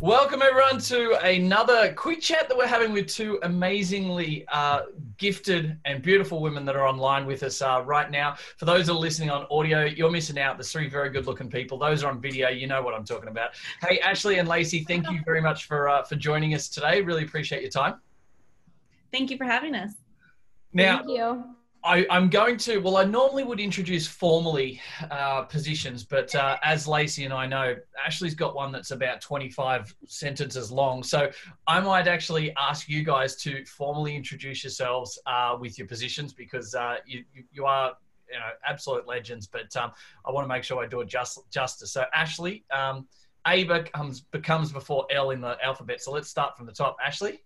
Welcome everyone to another quick chat that we're having with two amazingly uh, gifted and beautiful women that are online with us uh, right now. For those that are listening on audio, you're missing out. There's three very good-looking people. Those are on video. You know what I'm talking about. Hey, Ashley and Lacee, thank you very much for uh, for joining us today. Really appreciate your time. Thank you for having us. Now, Thank you. I, I'm going to. Well, I normally would introduce formally uh, positions, but uh, as Lacee and I know, Ashley's got one that's about 25 sentences long. So I might actually ask you guys to formally introduce yourselves uh, with your positions because uh, you, you you are you know absolute legends. But um, I want to make sure I do it just justice. So Ashley, um, A becomes becomes before L in the alphabet. So let's start from the top. Ashley.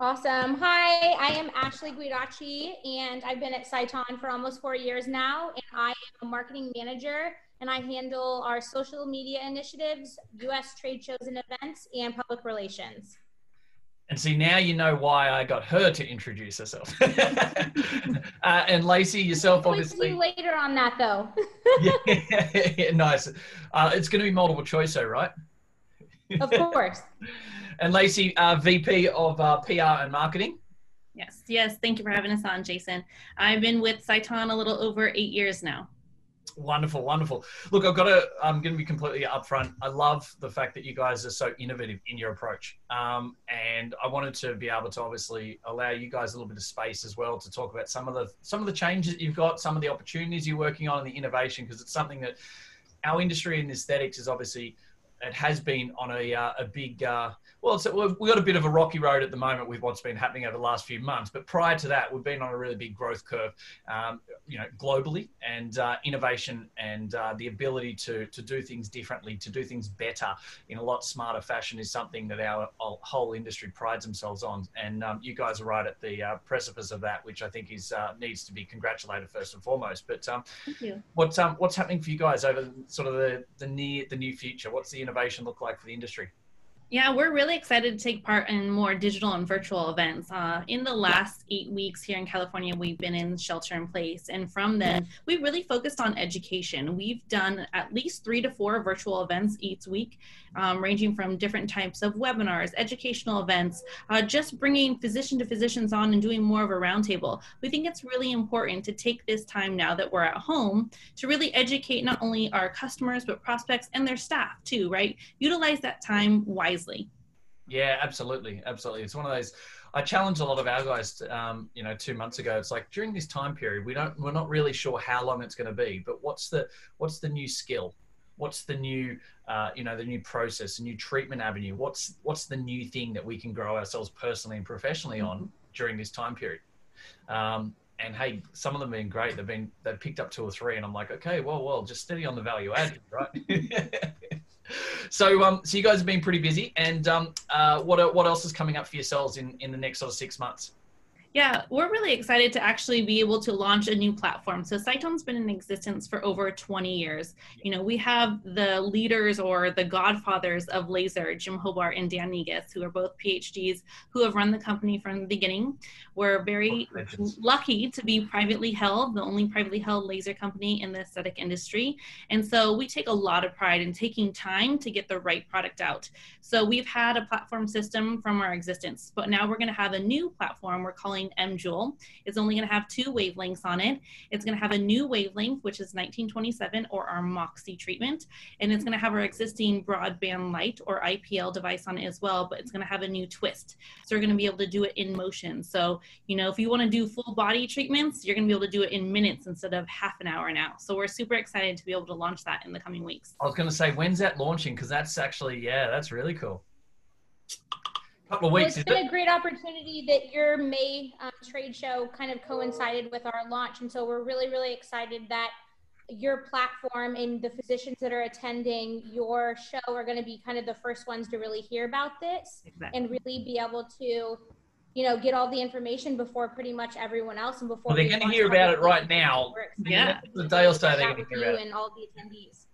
Awesome. Hi, I am Ashley Guidacci, and I've been at Sciton for almost four years now. And I am a marketing manager, and I handle our social media initiatives, U.S. trade shows and events, and public relations. And see, now you know why I got her to introduce herself. uh, and Lacee, yourself, obviously. you later on that, though. yeah, nice. Uh, it's going to be multiple choice, though, right? Of course. And Lacee, uh, VP of uh, PR and Marketing. Yes, yes. Thank you for having us on, Jason. I've been with Sciton a little over eight years now. Wonderful, wonderful. Look, I've got to, I'm going to be completely upfront. I love the fact that you guys are so innovative in your approach. Um, and I wanted to be able to obviously allow you guys a little bit of space as well to talk about some of the, some of the changes that you've got, some of the opportunities you're working on and the innovation, because it's something that our industry in aesthetics is obviously, it has been on a, uh, a big, uh, well, we've we've got a bit of a rocky road at the moment with what's been happening over the last few months. But prior to that, we've been on a really big growth curve, um, you know, globally, and uh, innovation and uh, the ability to to do things differently, to do things better in a lot smarter fashion is something that our, our whole industry prides themselves on. And um, you guys are right at the uh, precipice of that, which I think is uh, needs to be congratulated first and foremost. But um, Thank you. what's um, what's happening for you guys over sort of the the near the new future? What's the innovation look like for the industry? Yeah, we're really excited to take part in more digital and virtual events. Uh, in the last eight weeks here in California, we've been in shelter in place. And from then, we really focused on education. We've done at least three to four virtual events each week, um, ranging from different types of webinars, educational events, uh, just bringing physician to physicians on and doing more of a roundtable. We think it's really important to take this time now that we're at home to really educate not only our customers, but prospects and their staff too, right? Utilize that time wisely. Yeah, absolutely, absolutely. It's one of those. I challenged a lot of our guys, to, um, you know, two months ago. It's like during this time period, we don't, we're not really sure how long it's going to be. But what's the, what's the new skill? What's the new, uh, you know, the new process, the new treatment avenue? What's, what's the new thing that we can grow ourselves personally and professionally on during this time period? Um, and hey, some of them have been great. They've been, they've picked up two or three, and I'm like, okay, well, well, just steady on the value add, right? so um so you guys have been pretty busy and um uh what what else is coming up for yourselves in in the next sort of six months Yeah, we're really excited to actually be able to launch a new platform. So Sciton's been in existence for over 20 years. You know, we have the leaders or the godfathers of laser, Jim Hobart and Dan Negus, who are both PhDs who have run the company from the beginning. We're very lucky to be privately held, the only privately held laser company in the aesthetic industry. And so we take a lot of pride in taking time to get the right product out. So we've had a platform system from our existence, but now we're going to have a new platform we're calling mJOULE. It's only going to have two wavelengths on it. It's going to have a new wavelength, which is 1927 or our MOXI treatment, and it's going to have our existing broadband light or IPL device on it as well, but it's going to have a new twist. So we're going to be able to do it in motion. So, you know, if you want to do full body treatments, you're going to be able to do it in minutes instead of half an hour now. So we're super excited to be able to launch that in the coming weeks. i was going to say when's that launching because that's actually yeah that's really cool couple of weeks it's is been it a great opportunity that your May um, trade show kind of coincided with our launch. And so we're really, really excited that your platform and the physicians that are attending your show are going to be kind of the first ones to really hear about this Exactly. and really be able to, you know, get all the information before pretty much everyone else and before Well, they're we gonna hear about it right now. Yeah. the day or so they're going to hear about it and all the attendees.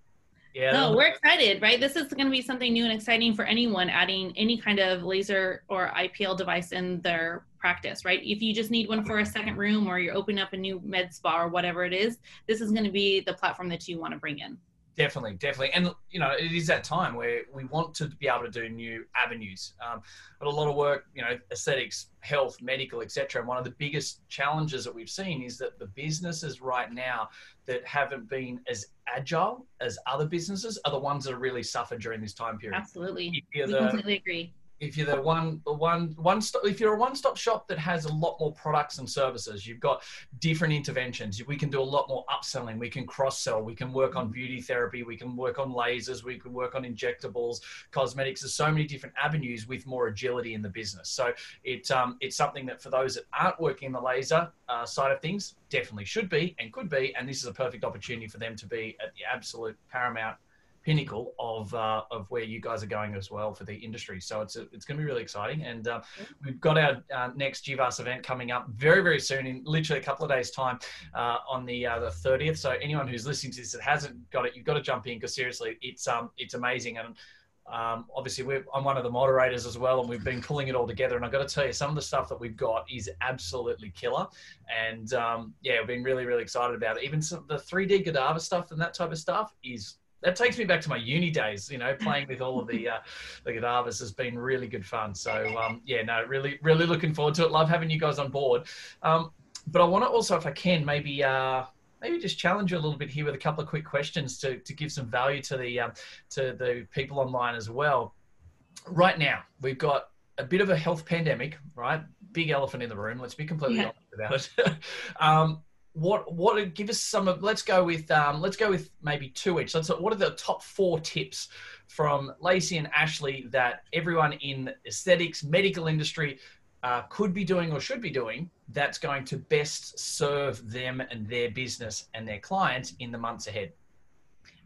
Yeah No, we're excited, right? This is going to be something new and exciting for anyone adding any kind of laser or IPL device in their practice, right? If you just need one for a second room or you're opening up a new med spa or whatever it is, this is going to be the platform that you want to bring in. Definitely, definitely, and you know, it is that time where we want to be able to do new avenues. Um, but a lot of work, you know, aesthetics, health, medical, etc. And one of the biggest challenges that we've seen is that the businesses right now that haven't been as agile as other businesses are the ones that have really suffered during this time period. Absolutely, we the, completely agree if you're the one one one stop if you're a one-stop shop that has a lot more products and services you've got different interventions. We can do a lot more upselling. We can cross-sell. We can work on beauty therapy. We can work on lasers. We can work on injectables cosmetics. There's so many different avenues with more agility in the business. So it um, it's something that for those that aren't working in the laser uh, side of things definitely should be and could be and this is a perfect opportunity for them to be at the absolute paramount pinnacle of uh, of where you guys are going as well for the industry. So it's a, it's going to be really exciting, and uh, we've got our uh, next GVAS event coming up very very soon in literally a couple of days time uh, on the uh, the thirtieth. So anyone who's listening to this that hasn't got it, you've got to jump in because seriously, it's um it's amazing and. Um, obviously, I'm one of the moderators as well, and we've been pulling it all together. And I've got to tell you, some of the stuff that we've got is absolutely killer. And um, yeah, we've been really, really excited about it. Even some, the 3D cadaver stuff and that type of stuff is that takes me back to my uni days. You know, playing with all of the uh, the cadavers has been really good fun. So um, yeah, no, really, really looking forward to it. Love having you guys on board. Um, but I want to also, if I can, maybe uh, maybe just challenge you a little bit here with a couple of quick questions to to give some value to the um, to the people online as well. Right now, we've got a bit of a health pandemic, right? Big elephant in the room. Let's be completely yeah. honest about it. um, what what give us some of let's go with um, let's go with maybe two each. So what are the top four tips from Lacee and Ashley that everyone in aesthetics medical industry uh, could be doing or should be doing that's going to best serve them and their business and their clients in the months ahead?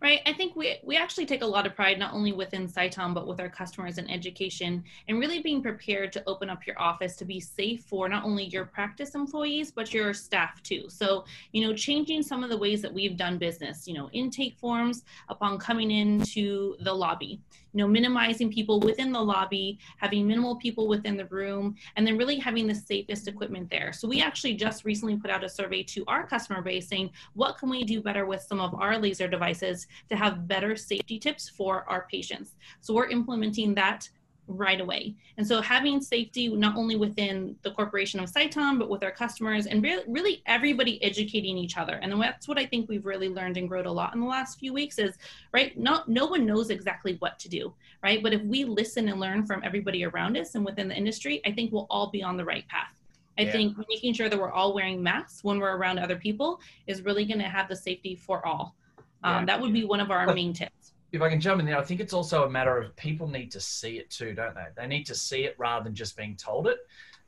Right? I think we we actually take a lot of pride not only within Sciton but with our customers and education and really being prepared to open up your office to be safe for not only your practice employees but your staff too. So you know changing some of the ways that we've done business you know intake forms upon coming into the lobby you know minimizing people within the lobby having minimal people within the room and then really having the safest equipment there so we actually just recently put out a survey to our customer base saying what can we do better with some of our laser devices to have better safety tips for our patients. So we're implementing that right away. And so having safety not only within the corporation of Sciton, but with our customers and really, really everybody educating each other. And that's what I think we've really learned and grown a lot in the last few weeks is, right, not, no one knows exactly what to do, right? But if we listen and learn from everybody around us and within the industry, I think we'll all be on the right path. I yeah. think making sure that we're all wearing masks when we're around other people is really going to have the safety for all. Um, That would be one of our main tips. If I can jump in there, I think it's also a matter of people need to see it too, don't they? They need to see it rather than just being told it.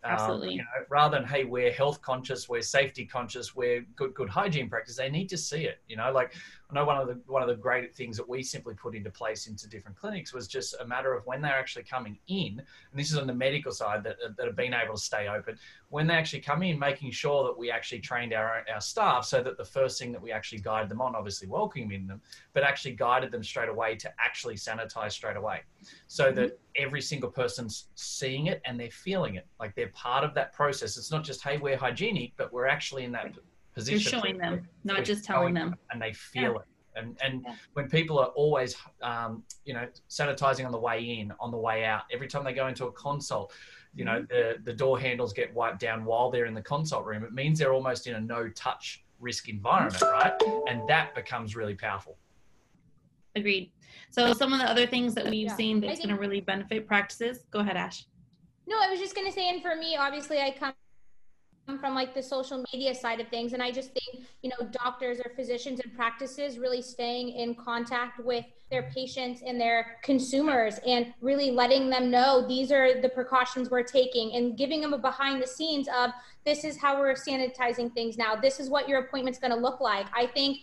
Um, Absolutely. Um, you know, rather than hey, we're health conscious, we're safety conscious, we're good good hygiene practice. They need to see it. You know, like I know one of the one of the great things that we simply put into place into different clinics was just a matter of when they're actually coming in, and this is on the medical side that that have been able to stay open. When they actually come in, making sure that we actually trained our our staff so that the first thing that we actually guided them on, obviously welcoming them, but actually guided them straight away to actually sanitize straight away, so mm-hmm. that every single person's seeing it and they're feeling it, like they're part of that process. It's not just hey, we're hygienic, but we're actually in that position. You're showing them, not just telling them. And they feel yeah. it. And, and yeah. when people are always, um, you know, sanitizing on the way in, on the way out, every time they go into a consult, you know, mm-hmm. the, the door handles get wiped down while they're in the consult room. It means they're almost in a no touch risk environment, right? And that becomes really powerful. Agreed. So some of the other things that we've yeah. seen that's going to really benefit practices. Go ahead, Ash. No, I was just going to say, and for me, obviously, I come from like the social media side of things. And i just think you know doctors or physicians and practices really staying in contact with their patients and their consumers and really letting them know these are the precautions we're taking and giving them a behind the scenes of this is how we're sanitizing things now. This is what your appointment's going to look like. I think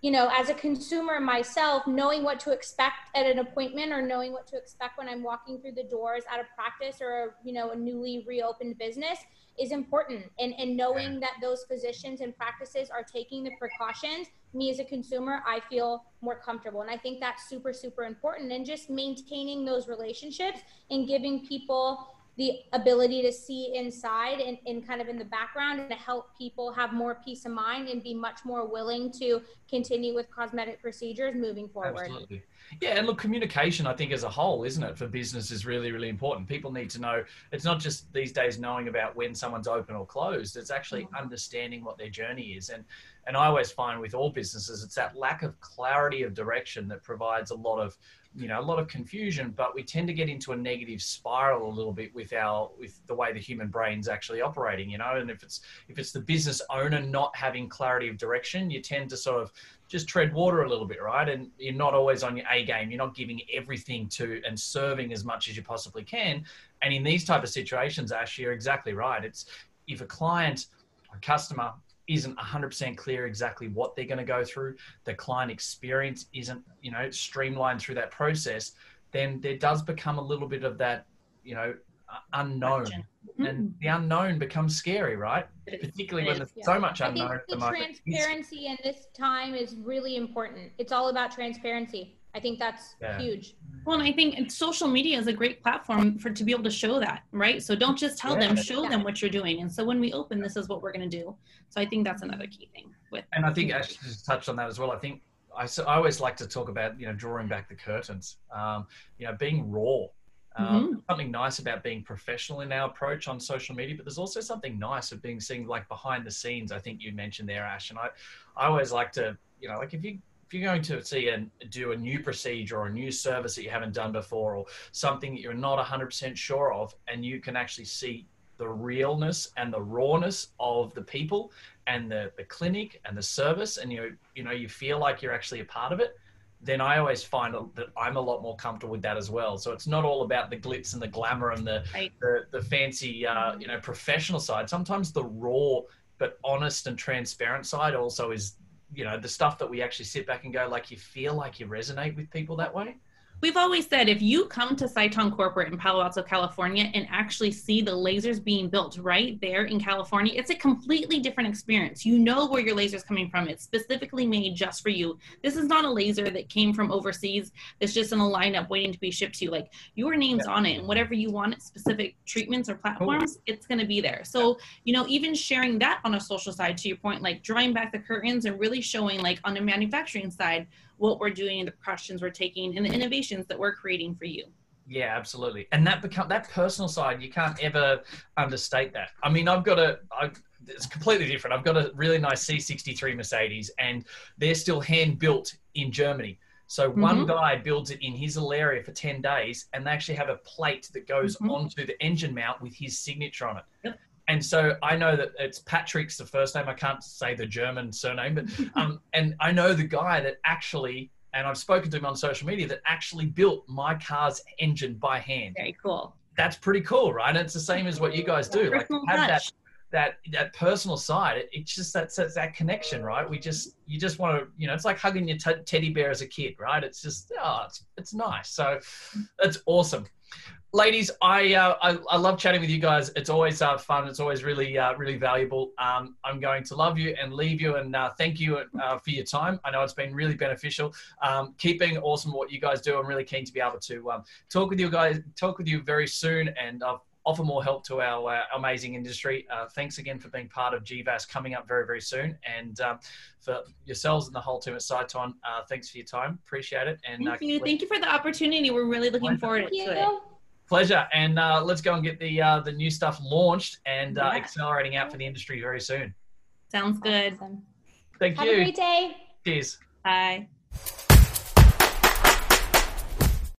you know as a consumer myself knowing what to expect at an appointment or knowing what to expect when i'm walking through the doors at a practice or you know a newly reopened business is important. And, and knowing that those physicians and practices are taking the precautions me as a consumer i feel more comfortable. And i think that's super super important. And just maintaining those relationships and giving people the ability to see inside and, and kind of in the background and to help people have more peace of mind and be much more willing to continue with cosmetic procedures moving forward. Absolutely. Yeah, and look, communication, I think, as a whole, isn't it, for business is really, really important. People need to know it's not just these days knowing about when someone's open or closed, it's actually mm-hmm. understanding what their journey is. And and I always find with all businesses, it's that lack of clarity of direction that provides a lot of you know a lot of confusion but we tend to get into a negative spiral a little bit with our with the way the human brain's actually operating you know and if it's if it's the business owner not having clarity of direction you tend to sort of just tread water a little bit, right? And you're not always on your A game. You're not giving everything to and serving as much as you possibly can. And in these type of situations, Ash, you're exactly right. It's if a client, a customer isn't 100% clear exactly what they're going to go through, the client experience isn't, you know, streamlined through that process, then there does become a little bit of that, you know, unknown. Mm-hmm. And the unknown becomes scary, right? Particularly when there's yeah. so much unknown. I think the, the transparency in this time is really important. It's all about transparency. I think that's yeah. huge. Well, and I think social media is a great platform for to be able to show that, right? So don't just tell yeah. them, show yeah. them what you're doing. And so when we open, this is what we're going to do. So I think that's another key thing. With and I think Ash just touched on that as well. I think I, so I always like to talk about you know drawing back the curtains. Um, you know, being raw um, mm-hmm. Something nice about being professional in our approach on social media, but there's also something nice of being seen like behind the scenes. I think you mentioned there, Ash, and I, I always like to, you know, like if you if you're going to see and do a new procedure or a new service that you haven't done before, or something that you're not 100% sure of, and you can actually see the realness and the rawness of the people and the, the clinic and the service, and you you know you feel like you're actually a part of it then I always find that I'm a lot more comfortable with that as well. So it's not all about the glitz and the glamour and the right. the, the, fancy, uh, you know, professional side. Sometimes the raw but honest and transparent side also is, you know, the stuff that we actually sit back and go like, you feel like you resonate with people that way we've always said if you come to Sciton Corporate in Palo Alto, California, and actually see the lasers being built right there in California, it's a completely different experience. You know where your laser is coming from. It's specifically made just for you. This is not a laser that came from overseas that's just in a lineup waiting to be shipped to you. Like your name's yeah. on it, and whatever you want, specific treatments or platforms, it's going to be there. So, you know, even sharing that on a social side, to your point, like drawing back the curtains and really showing, like on the manufacturing side, what we're doing, the precautions we're taking, and the innovations that we're creating for you. Yeah, absolutely. And that become that personal side, you can't ever understate that. I mean, I've got a, I, it's completely different. I've got a really nice C63 Mercedes, and they're still hand built in Germany. So one mm-hmm. guy builds it in his little area for 10 days, and they actually have a plate that goes mm-hmm. onto the engine mount with his signature on it. Yep and so I know that it's Patrick's the first name. I can't say the German surname, but um, and I know the guy that actually, and I've spoken to him on social media that actually built my car's engine by hand. Very cool. That's pretty cool, right? And it's the same as what you guys do. Like have that that that personal side. It, it's just that it's that connection, right? We just you just want to, you know, it's like hugging your t- teddy bear as a kid, right? It's just oh, it's it's nice. So it's awesome ladies, I, uh, I, I love chatting with you guys. It's always uh, fun. It's always really uh, really valuable. Um, I'm going to love you and leave you and uh, thank you uh, for your time. I know it's been really beneficial. Um, keep being awesome what you guys do. I'm really keen to be able to um, talk with you guys, talk with you very soon, and uh, offer more help to our amazing industry. thanks again for being part of GVAS coming up very very soon, and um, for yourselves and the whole team at Sciton. thanks for your time. Appreciate it. And thank you. Thank you for the opportunity. We're really looking forward to it. Pleasure, and uh, let's go and get the uh, the new stuff launched and uh, yeah. accelerating out for the industry very soon. Sounds good. Awesome. Thank Have you. Have a great day. Cheers. Bye.